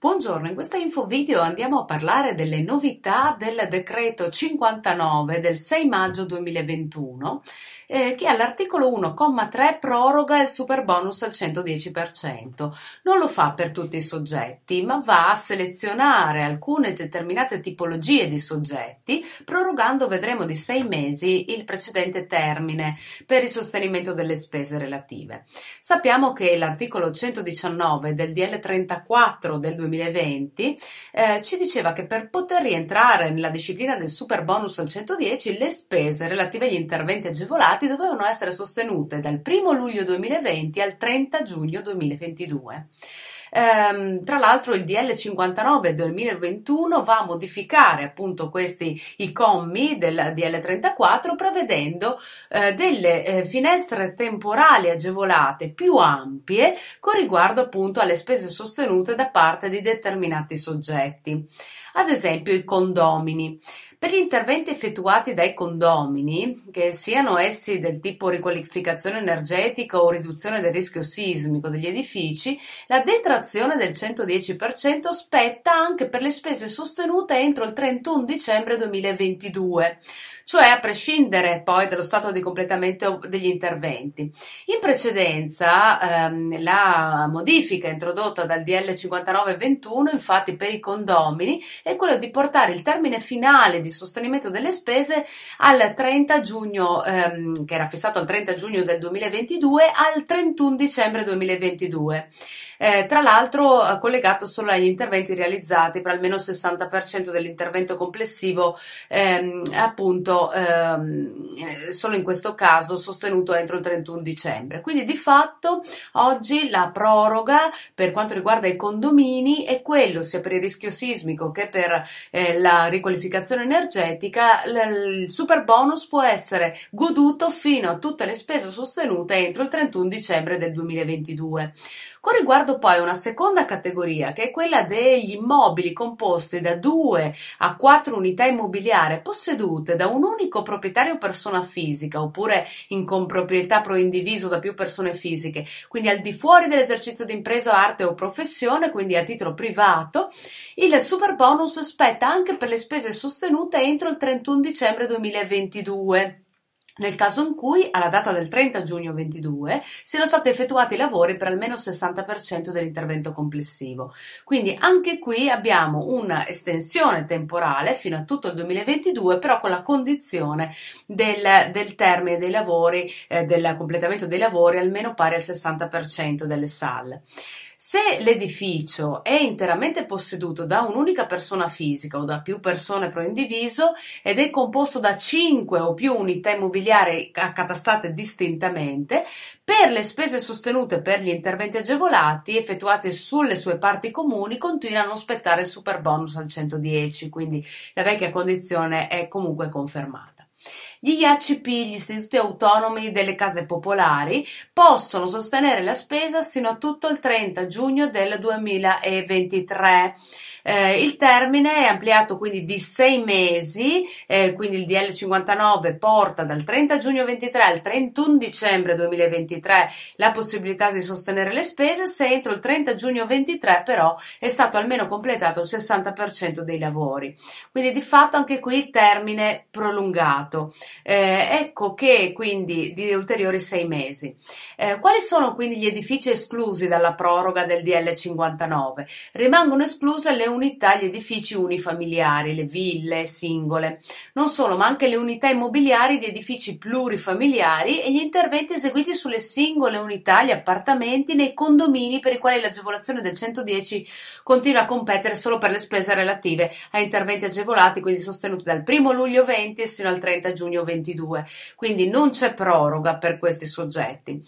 Buongiorno, in questa info video andiamo a parlare delle novità del decreto 59 del 6 maggio 2021 eh, che all'articolo 1,3 proroga il super bonus al 110%. Non lo fa per tutti i soggetti, ma va a selezionare alcune determinate tipologie di soggetti, prorogando, vedremo, di sei mesi il precedente termine per il sostenimento delle spese relative. Sappiamo che l'articolo 119 del DL 34 del 2021 2020 eh, ci diceva che per poter rientrare nella disciplina del super bonus al 110 le spese relative agli interventi agevolati dovevano essere sostenute dal 1 luglio 2020 al 30 giugno 2022. Ehm, tra l'altro il DL 59 2021 va a modificare appunto questi i commi del DL 34 prevedendo eh, delle eh, finestre temporali agevolate più ampie con riguardo appunto alle spese sostenute da parte di determinati soggetti. Ad esempio i condomini. Per gli interventi effettuati dai condomini, che siano essi del tipo riqualificazione energetica o riduzione del rischio sismico degli edifici, la detrazione del 110% spetta anche per le spese sostenute entro il 31 dicembre 2022, cioè a prescindere poi dallo stato di completamento degli interventi. In precedenza ehm, la modifica introdotta dal DL 5921 infatti per i condomini è quello di portare il termine finale di di sostenimento delle spese al 30 giugno, ehm, che era fissato al 30 giugno del 2022, al 31 dicembre 2022 eh, tra l'altro eh, collegato solo agli interventi realizzati per almeno il 60% dell'intervento complessivo, ehm, appunto ehm, eh, solo in questo caso sostenuto entro il 31 dicembre. Quindi di fatto oggi la proroga per quanto riguarda i condomini è quello sia per il rischio sismico che per eh, la riqualificazione energetica, l- il super bonus può essere goduto fino a tutte le spese sostenute entro il 31 dicembre del 2022. Con riguardo poi a una seconda categoria, che è quella degli immobili composti da due a quattro unità immobiliari possedute da un unico proprietario o persona fisica, oppure in comproprietà proindiviso da più persone fisiche, quindi al di fuori dell'esercizio di impresa, arte o professione, quindi a titolo privato, il super bonus spetta anche per le spese sostenute entro il 31 dicembre 2022 nel caso in cui, alla data del 30 giugno 22, siano stati effettuati i lavori per almeno il 60% dell'intervento complessivo. Quindi anche qui abbiamo una estensione temporale fino a tutto il 2022, però con la condizione del, del termine dei lavori, eh, del completamento dei lavori almeno pari al 60% delle SAL. Se l'edificio è interamente posseduto da un'unica persona fisica o da più persone pro indiviso ed è composto da 5 o più unità immobiliari accatastate distintamente, per le spese sostenute per gli interventi agevolati effettuati sulle sue parti comuni continua a non spettare il super bonus al 110, quindi la vecchia condizione è comunque confermata. Gli IACP, gli istituti autonomi delle case popolari, possono sostenere la spesa sino a tutto il 30 giugno del 2023. Eh, il termine è ampliato quindi di sei mesi, eh, quindi il DL 59 porta dal 30 giugno 23 al 31 dicembre 2023 la possibilità di sostenere le spese se entro il 30 giugno 23 però è stato almeno completato il 60% dei lavori. Quindi di fatto anche qui il termine prolungato. Eh, ecco che quindi di ulteriori sei mesi. Eh, quali sono quindi gli edifici esclusi dalla proroga del DL 59? Rimangono escluse le unità, gli edifici unifamiliari, le ville singole. Non solo, ma anche le unità immobiliari di edifici plurifamiliari e gli interventi eseguiti sulle singole unità, gli appartamenti nei condomini per i quali l'agevolazione del 110 continua a competere solo per le spese relative a interventi agevolati, quindi sostenuti dal 1 luglio 20 sino al 30 giugno 22. Quindi non c'è proroga per questi soggetti.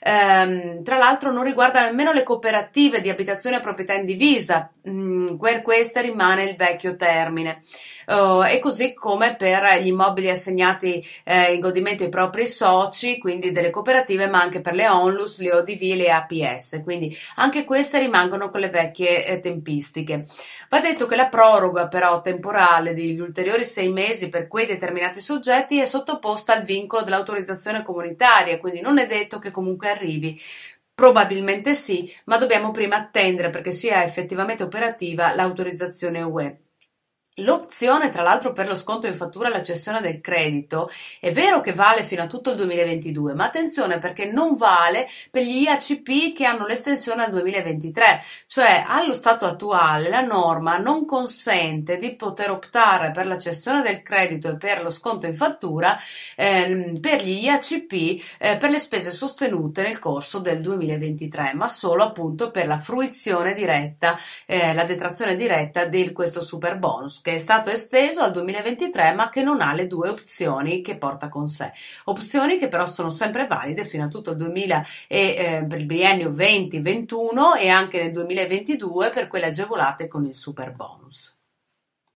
Ehm, tra l'altro non riguarda nemmeno le cooperative di abitazione a proprietà indivisa, mm, per queste rimane il vecchio termine. Uh, e così come per gli immobili assegnati eh, in godimento ai propri soci, quindi delle cooperative, ma anche per le ONLUS, le ODV e le APS. Quindi anche queste rimangono con le vecchie eh, tempistiche. Va detto che la proroga però temporale degli ulteriori sei mesi per quei determinati soggetti è sottoposta al vincolo dell'autorizzazione comunitaria, quindi non è detto che comunque arrivi Probabilmente sì, ma dobbiamo prima attendere perché sia effettivamente operativa l'autorizzazione UE. L'opzione, tra l'altro, per lo sconto in fattura e la cessione del credito è vero che vale fino a tutto il 2022, ma attenzione perché non vale per gli IACP che hanno l'estensione al 2023, cioè allo stato attuale la norma non consente di poter optare per la cessione del credito e per lo sconto in fattura eh, per gli IACP eh, per le spese sostenute nel corso del 2023, ma solo appunto per la fruizione diretta, eh, la detrazione diretta di questo super bonus che è stato esteso al 2023 ma che non ha le due opzioni che porta con sé. Opzioni che però sono sempre valide fino a tutto il 2000 e, eh, per il biennio 20-21 e anche nel 2022 per quelle agevolate con il super bonus.